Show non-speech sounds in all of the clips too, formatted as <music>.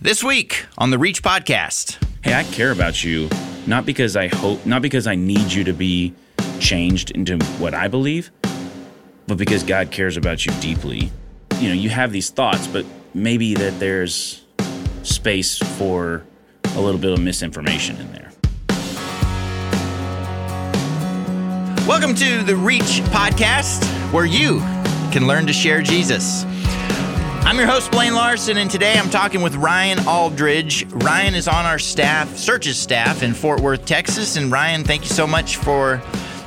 This week on the Reach podcast. Hey, I care about you, not because I hope, not because I need you to be changed into what I believe, but because God cares about you deeply. You know, you have these thoughts, but maybe that there's space for a little bit of misinformation in there. Welcome to the Reach podcast, where you can learn to share Jesus. I'm your host, Blaine Larson, and today I'm talking with Ryan Aldridge. Ryan is on our staff, Search's staff in Fort Worth, Texas. And Ryan, thank you so much for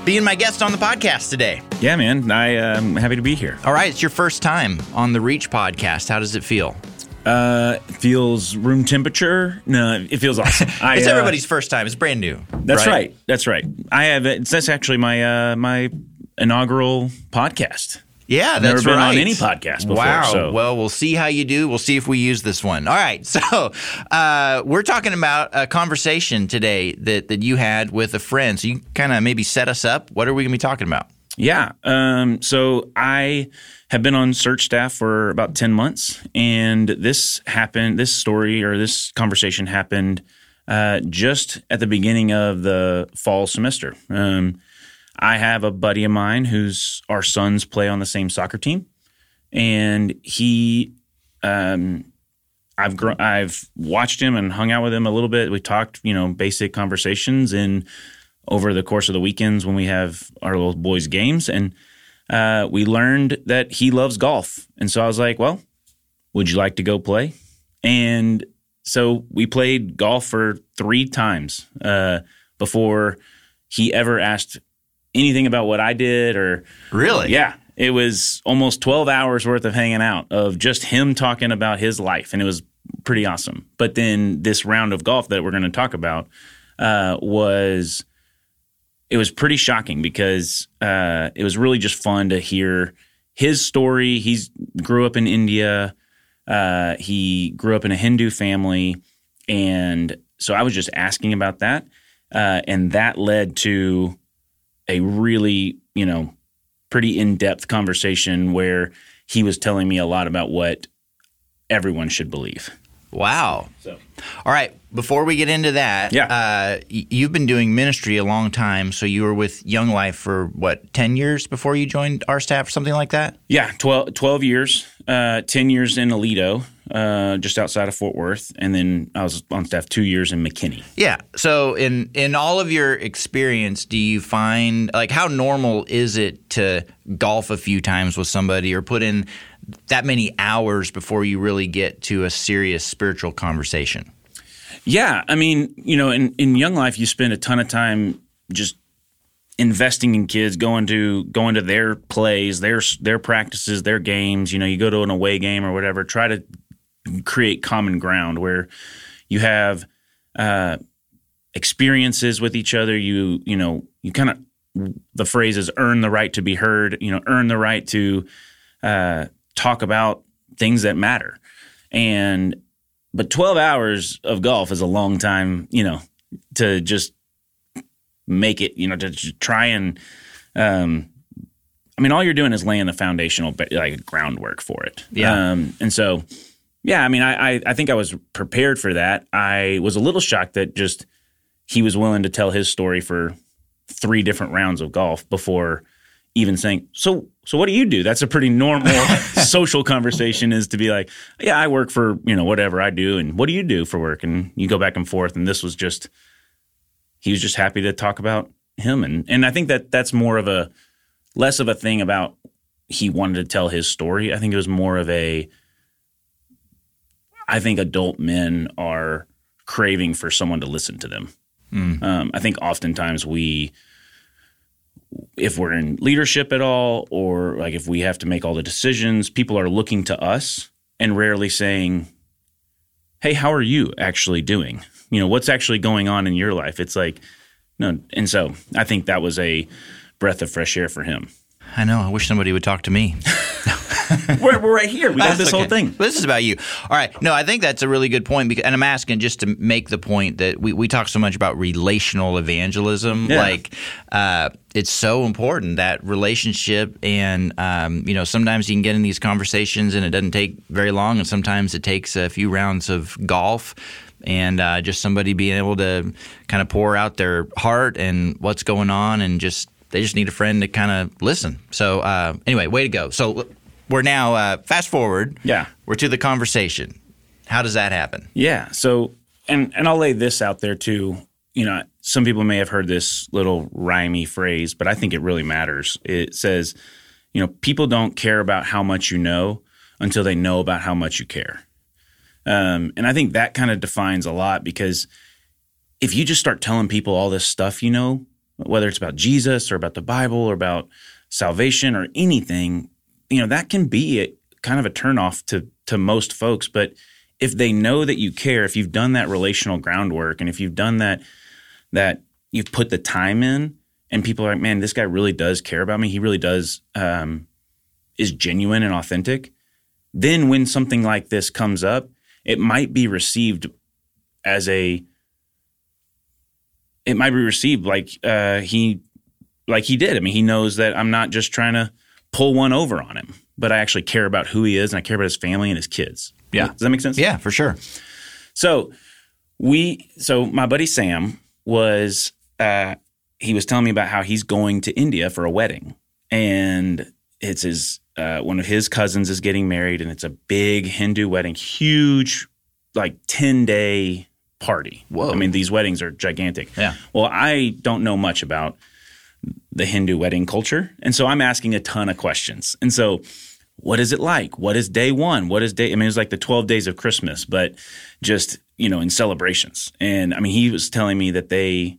being my guest on the podcast today. Yeah, man, I am happy to be here. All right, it's your first time on the Reach podcast. How does it feel? Uh, feels room temperature. No, it feels awesome. <laughs> I, it's uh, everybody's first time. It's brand new. That's right? That's right. I have. It's that's actually my uh, my inaugural podcast. Yeah, Never that's been right. on any podcast before. Wow. So. Well, we'll see how you do. We'll see if we use this one. All right. <laughs> So, uh, we're talking about a conversation today that, that you had with a friend. So, you kind of maybe set us up. What are we going to be talking about? Yeah. Um, so I have been on search staff for about 10 months, and this happened, this story or this conversation happened uh, just at the beginning of the fall semester. Um, I have a buddy of mine who's our sons play on the same soccer team, and he, um, I've gr- I've watched him and hung out with him a little bit. We talked, you know, basic conversations and over the course of the weekends when we have our little boys' games, and uh, we learned that he loves golf. And so I was like, "Well, would you like to go play?" And so we played golf for three times uh, before he ever asked anything about what I did or Really? yeah. It was almost 12 hours worth of hanging out of just him talking about his life. And it was pretty awesome. But then this round of golf that we're going to talk about uh, was, it was pretty shocking because uh, it was really just fun to hear his story. He's grew up in India. Uh, he grew up in a Hindu family. And so I was just asking about that. Uh, and that led to a really, you know, pretty in-depth conversation where he was telling me a lot about what everyone should believe. Wow. So All right. Before we get into that, Yeah. uh, you've been doing ministry a long time. So, you were with Young Life for what, 10 years before you joined our staff or something like that? yeah, 12, 12 years, uh, 10 years in Aledo, uh, just outside of Fort Worth. And then I was on staff two years in McKinney. Yeah. So in in all of your experience, do you find like how normal is it to golf a few times with somebody or put in that many hours before you really get to a serious spiritual conversation? Yeah, I mean, you know, in, in young life, you spend a ton of time just investing in kids, going to going to their plays, their their practices, their games. You know, you go to an away game or whatever. Try to create common ground where you have uh, experiences with each other. You you know, you kind of the phrase is earn the right to be heard. You know, earn the right to uh, talk about things that matter. And but 12 hours of golf is a long time, you know, to just make it, you know, to try and, um, I mean, all you're doing is laying the foundational, like groundwork for it. Yeah. Um, and so, yeah, I mean, I, I, I think I was prepared for that. I was a little shocked that just he was willing to tell his story for three different rounds of golf before even saying, so, so what do you do? That's a pretty normal <laughs> social conversation is to be like, yeah, I work for, you know, whatever I do. And what do you do for work? And you go back and forth. And this was just, he was just happy to talk about him. And, and I think that that's more of a, less of a thing about he wanted to tell his story. I think it was more of a, I think adult men are craving for someone to listen to them. Um, I think oftentimes we, if we're in leadership at all, or like if we have to make all the decisions, people are looking to us and rarely saying, Hey, how are you actually doing? You know, what's actually going on in your life? It's like, no. And so I think that was a breath of fresh air for him. I know. I wish somebody would talk to me. <laughs> we're, we're right here. We got this okay. whole thing. This is about you. All right. No, I think that's a really good point. Because, and I'm asking just to make the point that we, we talk so much about relational evangelism. Yeah. Like, uh, it's so important that relationship. And, um, you know, sometimes you can get in these conversations and it doesn't take very long. And sometimes it takes a few rounds of golf and uh, just somebody being able to kind of pour out their heart and what's going on and just they just need a friend to kind of listen. So uh, anyway, way to go. So we're now uh, fast forward. Yeah. we're to the conversation. How does that happen? Yeah. So, and and I'll lay this out there too. You know, some people may have heard this little rhymey phrase, but I think it really matters. It says, you know, people don't care about how much you know until they know about how much you care. Um, and I think that kind of defines a lot because if you just start telling people all this stuff, you know, whether it's about Jesus or about the Bible or about salvation or anything, you know, that can be a, kind of a turnoff to to most folks. But if they know that you care, if you've done that relational groundwork, and if you've done that that you've put the time in, and people are like, man, this guy really does care about me. He really does um, is genuine and authentic. Then when something like this comes up, it might be received as a it might be received like uh, he like he did. I mean, he knows that I'm not just trying to pull one over on him, but I actually care about who he is and I care about his family and his kids. Yeah. Does that make sense? Yeah, for sure. So we so my buddy Sam was uh he was telling me about how he's going to India for a wedding. And it's his uh one of his cousins is getting married and it's a big Hindu wedding, huge like 10 day party. Whoa. I mean, these weddings are gigantic. Yeah. Well, I don't know much about the Hindu wedding culture. And so I'm asking a ton of questions. And so, what is it like? What is day one? What is day? I mean, it was like the 12 days of Christmas, but just, you know, in celebrations. And I mean, he was telling me that they,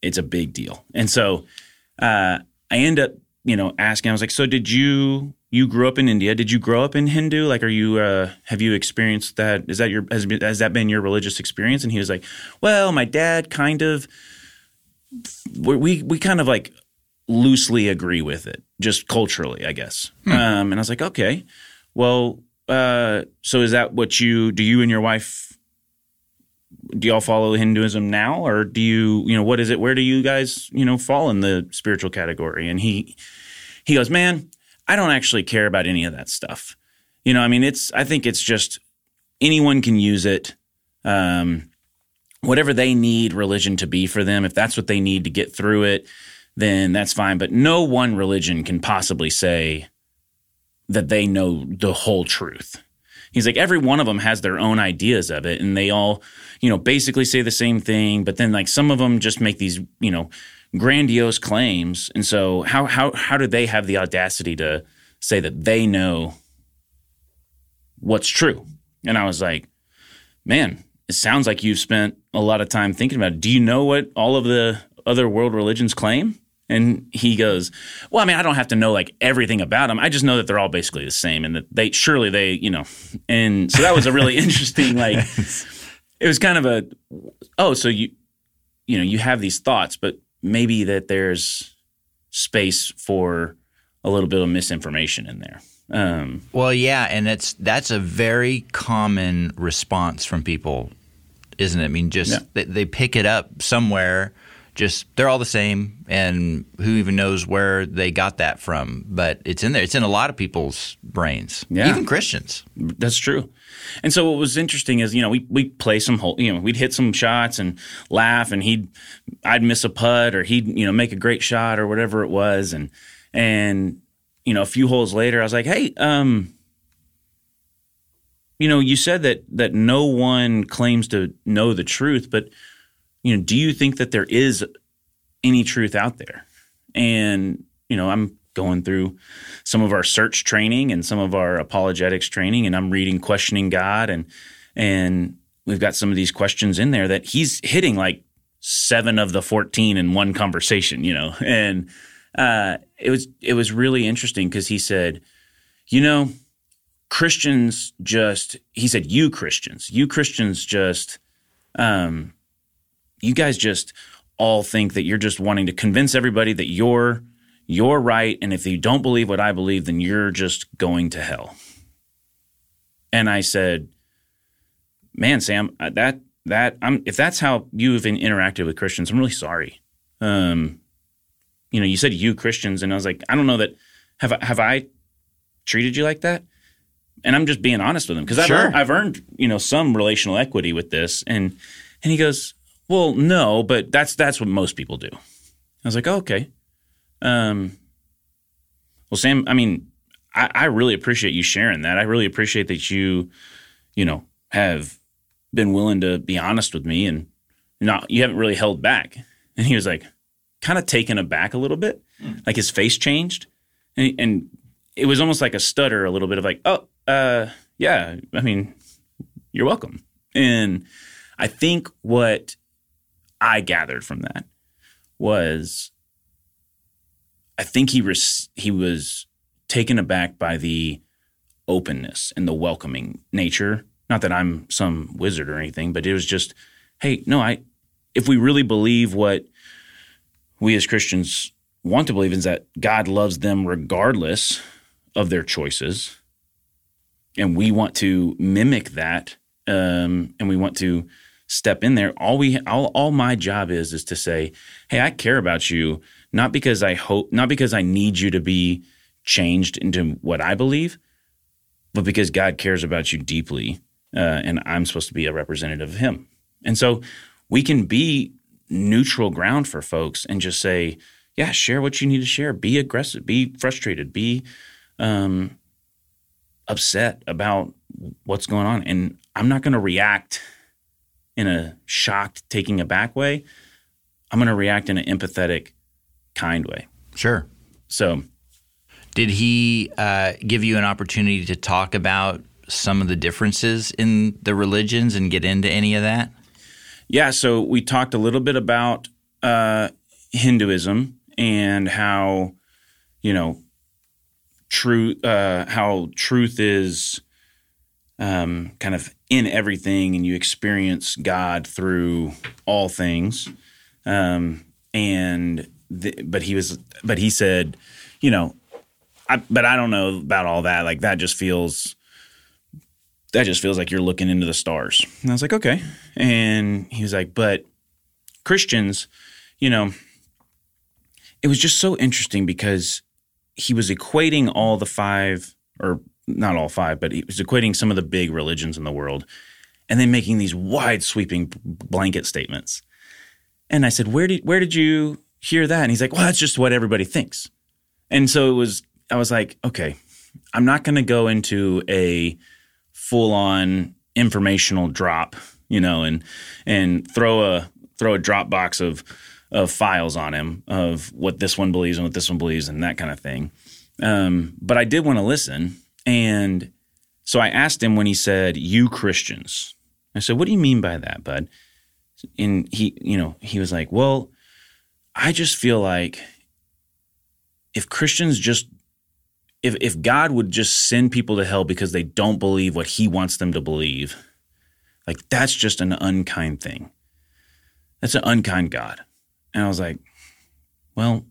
it's a big deal. And so uh, I end up, you know, asking, I was like, so did you, you grew up in India. Did you grow up in Hindu? Like, are you, uh, have you experienced that? Is that your, has, has that been your religious experience? And he was like, well, my dad kind of, we we kind of like loosely agree with it, just culturally, I guess. Um, and I was like, okay, well, uh, so is that what you do? You and your wife do y'all follow Hinduism now, or do you you know what is it? Where do you guys you know fall in the spiritual category? And he he goes, man, I don't actually care about any of that stuff. You know, I mean, it's I think it's just anyone can use it. Um, whatever they need religion to be for them, if that's what they need to get through it, then that's fine. But no one religion can possibly say that they know the whole truth. He's like, every one of them has their own ideas of it, and they all, you know, basically say the same thing. But then, like, some of them just make these, you know, grandiose claims. And so, how how how do they have the audacity to say that they know what's true? And I was like, man, it sounds like you've spent a lot of time thinking about it. Do you know what all of the other world religions claim? And he goes, Well, I mean, I don't have to know like everything about them. I just know that they're all basically the same and that they surely they, you know. And so that was a really <laughs> interesting, like, <laughs> it was kind of a, oh, so you, you know, you have these thoughts, but maybe that there's space for a little bit of misinformation in there. Um, Well, yeah, and it's that's a very common response from people, isn't it? I mean, just Yeah. they, they pick it up somewhere. Just they're all the same, and who even knows where they got that from? But it's in there. It's in a lot of people's brains, Yeah. even Christians. That's true. And so what was interesting is, you know, we we play some hole, you know, we'd hit some shots and laugh and he'd I'd miss a putt or he'd, you know, make a great shot or whatever it was and and you know, a few holes later I was like, "Hey, um you know, you said that that no one claims to know the truth, but you know, do you think that there is any truth out there?" And you know, I'm going through some of our search training and some of our apologetics training and I'm reading questioning God and and we've got some of these questions in there that he's hitting like 7 of the 14 in one conversation, you know. <laughs> And uh it was it was really interesting cuz he said, "You know, Christians just he said you Christians, you Christians just um you guys just all think that you're just wanting to convince everybody that you're you're right. And if you don't believe what I believe, then you're just going to hell. And I said, man, Sam, that, that, I'm, if that's how you've interacted with Christians, I'm really sorry. Um, you know, you said you Christians, and I was like, I don't know that, have, have I treated you like that? And I'm just being honest with him because I've, earned, I've earned, you know, some relational equity with this. And, and he goes, well, no, but that's, that's what most people do. I was like, oh, okay. Um, well, Sam, I mean, I, I really appreciate you sharing that. I really appreciate that you, you know, have been willing to be honest with me and not, you haven't really held back. And he was like, kind of taken aback a little bit, like his face changed. And, and it was almost like a stutter, a little bit of like, oh, uh, yeah, I mean, you're welcome. And I think what I gathered from that was I think he res- he was taken aback by the openness and the welcoming nature. Not that I'm some wizard or anything, but it was just, hey, no, I if we really believe what we as Christians want to believe is that God loves them regardless of their choices, and we want to mimic that, um, and we want to step in there. All we all, all my job is is to say, hey, I care about you, not because I hope, not because I need you to be changed into what I believe, but because God cares about you deeply, uh, and I'm supposed to be a representative of Him. And so we can be neutral ground for folks and just say, yeah, share what you need to share. Be aggressive. Be frustrated. Be um, upset about what's going on. And I'm not going to react in a shocked, taking aback way. I'm going to react in an empathetic, kind way. Sure. So Did he uh, give you an opportunity to talk about some of the differences in the religions and get into any of that? Yeah, so we talked a little bit about uh, Hinduism and how you know truth, uh, how truth is um, kind of in everything, and you experience God through all things. Um, and the, but he was, but he said, you know, I, but I don't know about all that. Like that just feels that just feels like you're looking into the stars. And I was like, okay. And he was like, but Christians, you know, it was just so interesting because he was equating all the five, or not all five, but he was equating some of the big religions in the world and then making these wide sweeping blanket statements. And I said, where did, where did you hear that? And he's like, well, that's just what everybody thinks. And so it was, I was like, okay, I'm not going to go into a, full on informational drop, you know, and and throw a throw a Dropbox of of files on him of what this one believes and what this one believes and that kind of thing. Um, but I did want to listen, and so I asked him when he said, "You Christians," I said, "What do you mean by that, bud?" And he, you know, he was like, "Well, I just feel like if Christians just if if God would just send people to hell because they don't believe what he wants them to believe, like that's just an unkind thing. That's an unkind God. And I was like, well,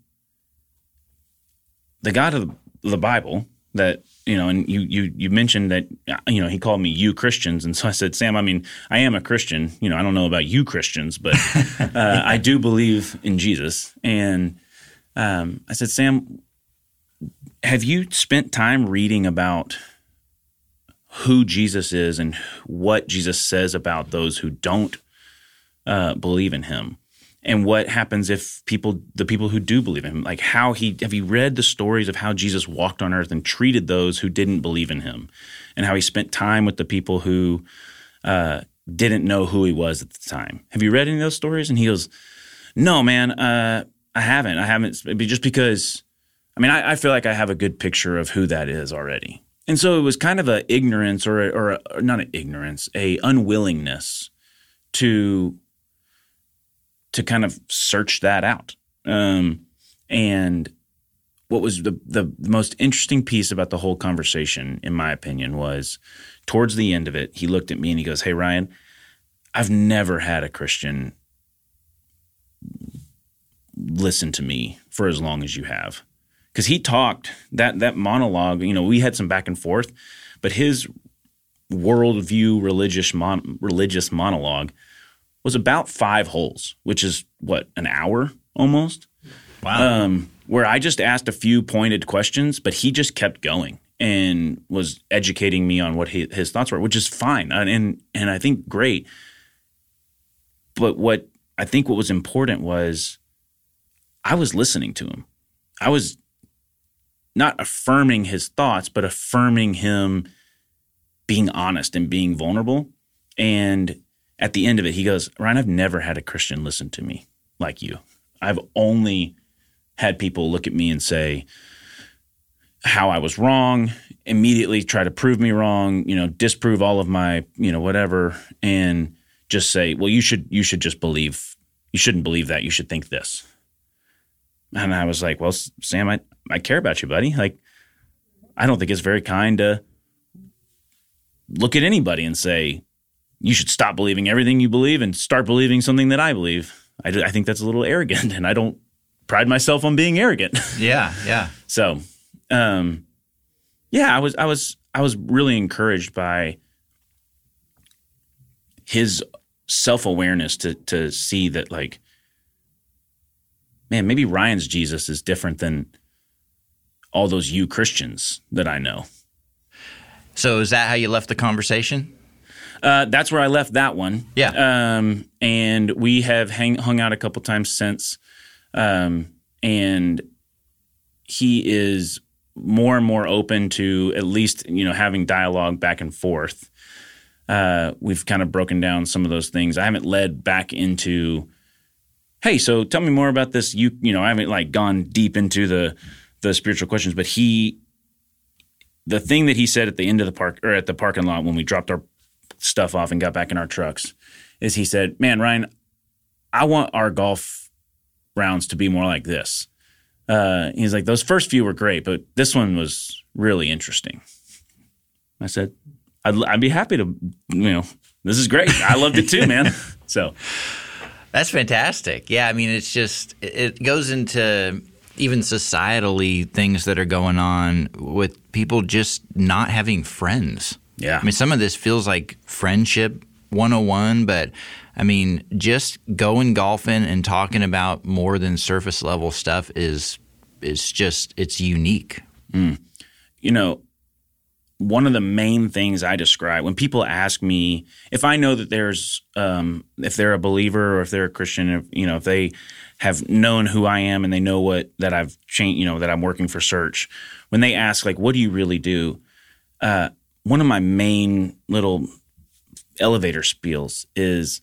the God of the Bible that you know, and you you you mentioned that you know he called me you Christians, and so I said, Sam, I mean, I am a Christian. You know, I don't know about you Christians, but <laughs> uh, I do believe in Jesus. And um, I said, Sam, have you spent time reading about who Jesus is and what Jesus says about those who don't uh, believe in him? And what happens if people, the people who do believe in him, like how he, have you read the stories of how Jesus walked on earth and treated those who didn't believe in him and how he spent time with the people who uh, didn't know who he was at the time? Have you read any of those stories? And he goes, no, man, uh, I haven't. I haven't, just because I mean, I, I, feel like I have a good picture of who that is already. And so it was kind of a ignorance or, a, or, a, or not an ignorance, a unwillingness to to kind of search that out. Um, and what was the, the most interesting piece about the whole conversation, in my opinion, was towards the end of it, he looked at me and he goes, Hey, Ryan, I've never had a Christian listen to me for as long as you have. because he talked that that monologue. You know, we had some back and forth, but his worldview religious mon- religious monologue was about five holes, which is what an hour almost. Wow. Um, where I just asked a few pointed questions, but he just kept going and was educating me on what he, his thoughts were, which is fine and, and and I think great. But what I think what was important was I was listening to him. I was not affirming his thoughts, but affirming him being honest and being vulnerable. And at the end of it, he goes, Ryan, I've never had a Christian listen to me like you. I've only had people look at me and say how I was wrong, immediately try to prove me wrong, you know, disprove all of my, you know, whatever, and just say, well, you should you should just believe you shouldn't believe that. You should think this. And I was like, well, Sam, I, I care about you, buddy. Like, I don't think it's very kind to look at anybody and say, you should stop believing everything you believe and start believing something that I believe. I, I think that's a little <laughs> arrogant, and I don't pride myself on being arrogant. <laughs> yeah, yeah. So, um, yeah, I was, I was, I was really encouraged by his self awareness to to see that, like, man, maybe Ryan's Jesus is different than all those you Christians that I know. So, is that how you left the conversation? Uh, that's where I left that one. Yeah. Um, and we have hang, hung out a couple times since. Um, and he is more and more open to at least you know having dialogue back and forth. Uh, we've kind of broken down some of those things. I haven't led back into, hey, so tell me more about this. You you know I haven't like gone deep into the the spiritual questions, but he, the thing that he said at the end of the park or at the parking lot when we dropped our stuff off and got back in our trucks is he said, "Man, Ryan, I want our golf rounds to be more like this." Uh, he's like, "Those first few were great, but this one was really interesting." I said, "I'd, I'd be happy to, you know, this is great. I loved it too, man." <laughs> So that's fantastic. Yeah, I mean, it's just it goes into even societally things that are going on with people just not having friends. Yeah. I mean, some of this feels like friendship 101, but I mean, just going golfing and talking about more than surface level stuff is is just it's unique. Mm. You know, one of the main things I describe when people ask me if I know that there's um, if they're a believer or if they're a Christian, if, you know, if they have known who I am and they know what that I've changed, you know, that I'm working for Search. When they ask like, "What do you really do?" Uh, one of my main little elevator spiels is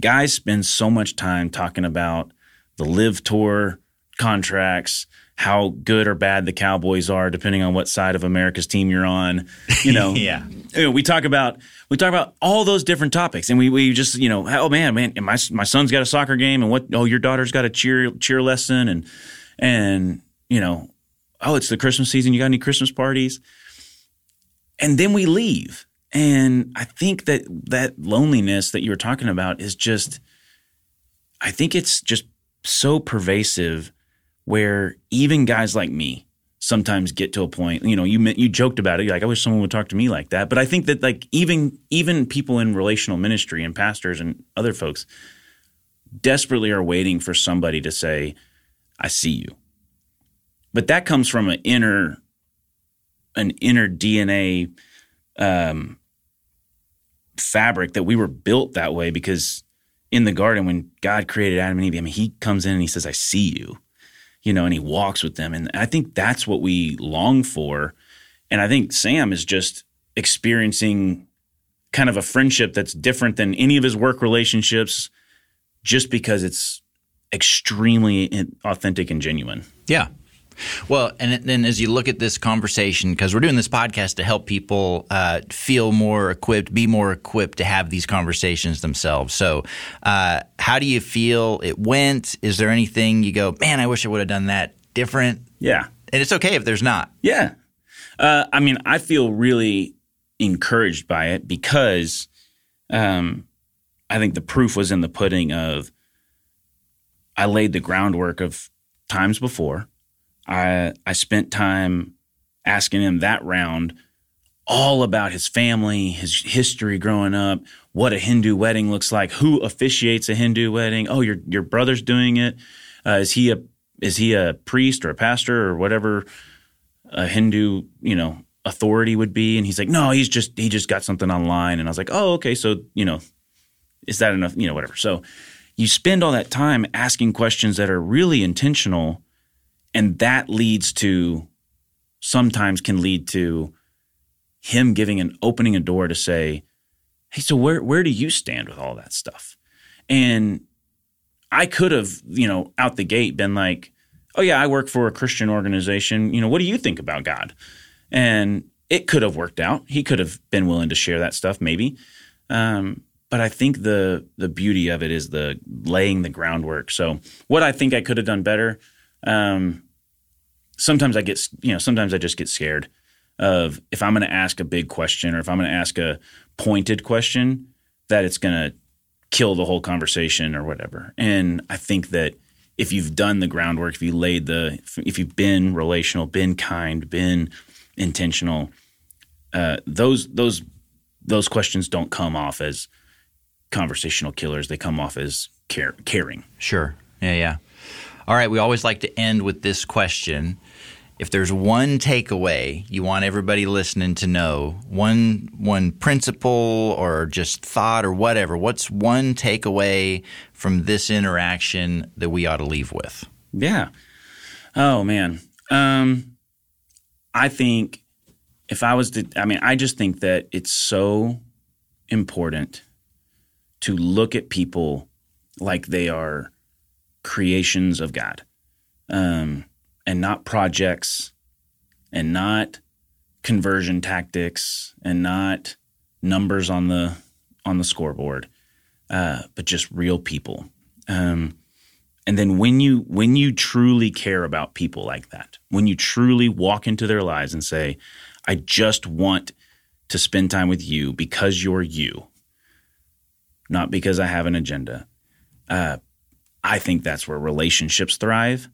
guys spend so much time talking about the LIV tour contracts how good or bad the cowboys are depending on what side of america's team you're on you know? <laughs> Yeah. You know, we talk about we talk about all those different topics and we, we just you know oh man man my, my son's got a soccer game and what oh your daughter's got a cheer cheer lesson and and you know oh it's the christmas season you got any christmas parties and then we leave. And I think that that loneliness that you were talking about is just, I think it's just so pervasive where even guys like me sometimes get to a point, you know, you you joked about it, like I wish someone would talk to me like that, but I think that like even even people in relational ministry and pastors and other folks desperately are waiting for somebody to say, "I see you." But that comes from an inner an inner DNA um, fabric that we were built that way because in the garden when God created Adam and Eve, I mean, He comes in and He says, "I see you," you know, and He walks with them, and I think that's what we long for. And I think Sam is just experiencing kind of a friendship that's different than any of his work relationships, just because it's extremely authentic and genuine. Yeah, well, and then as you look at this conversation, because we're doing this podcast to help people uh, feel more equipped, be more equipped to have these conversations themselves. So, uh, how do you feel it went? Is there anything you go, man, I wish I would have done that different? Yeah. And it's okay if there's not. Yeah. Uh, I mean, I feel really encouraged by it because um, I think the proof was in the pudding of I laid the groundwork of times before I I spent time asking him that round all about his family, his history growing up, what a Hindu wedding looks like, who officiates a Hindu wedding. Oh, your your brother's doing it. Uh, is he a is he a priest or a pastor or whatever a Hindu you know authority would be? And he's like, no, he's just he just got something online. And I was like, oh, okay, so you know, is that enough? You know, whatever. So you spend all that time asking questions that are really intentional, and that leads to sometimes can lead to him giving an opening a door to say, "Hey, so where where do you stand with all that stuff?" And I could have, you know, out the gate been like, "Oh yeah, I work for a Christian organization. You know, what do you think about God?" And it could have worked out. He could have been willing to share that stuff, maybe. Um, but I think the the beauty of it is the laying the groundwork. So what I think I could have done better. Um, sometimes I get, you know, sometimes I just get scared of if I'm going to ask a big question or if I'm going to ask a pointed question, that it's going to kill the whole conversation or whatever. And I think that if you've done the groundwork, if you laid the, if you've been relational, been kind, been intentional, uh, those those those questions don't come off as conversational killers. They come off as care, caring. Sure. Yeah. Yeah. All right. We always like to end with this question if there's one takeaway you want everybody listening to know, one one principle or just thought or whatever, what's one takeaway from this interaction that we ought to leave with? Yeah. Oh man. Um I think if I was to I mean, I just think that it's so important to look at people like they are creations of God. Um and not projects and not conversion tactics and not numbers on the on the scoreboard, uh, but just real people. Um, and then when you when you truly care about people like that, when you truly walk into their lives and say, "I just want to spend time with you because you're you, not because I have an agenda," uh, I think that's where relationships thrive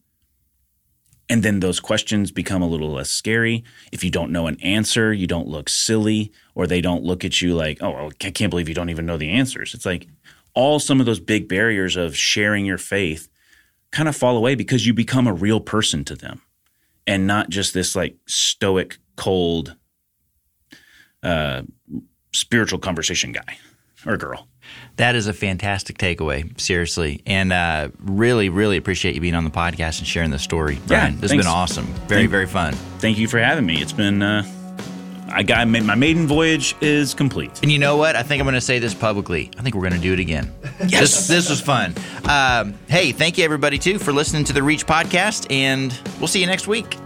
and then those questions become a little less scary. If you don't know an answer, you don't look silly, or they don't look at you like, oh, I can't believe you don't even know the answers. It's like all some of those big barriers of sharing your faith kind of fall away because you become a real person to them and not just this like stoic, cold, uh, spiritual conversation guy or girl. That is a fantastic takeaway, seriously, and uh, really, really appreciate you being on the podcast and sharing the story, Brian. Yeah, this thanks. has been awesome. Very, Thank, very fun. Thank you for having me. It's been. Uh, I got made my maiden voyage is complete. And you know what? I think I'm going to say this publicly. I think we're going to do it again. <laughs> yes, this, this was fun. Um, hey, thank you everybody too for listening to the Reach podcast, and we'll see you next week.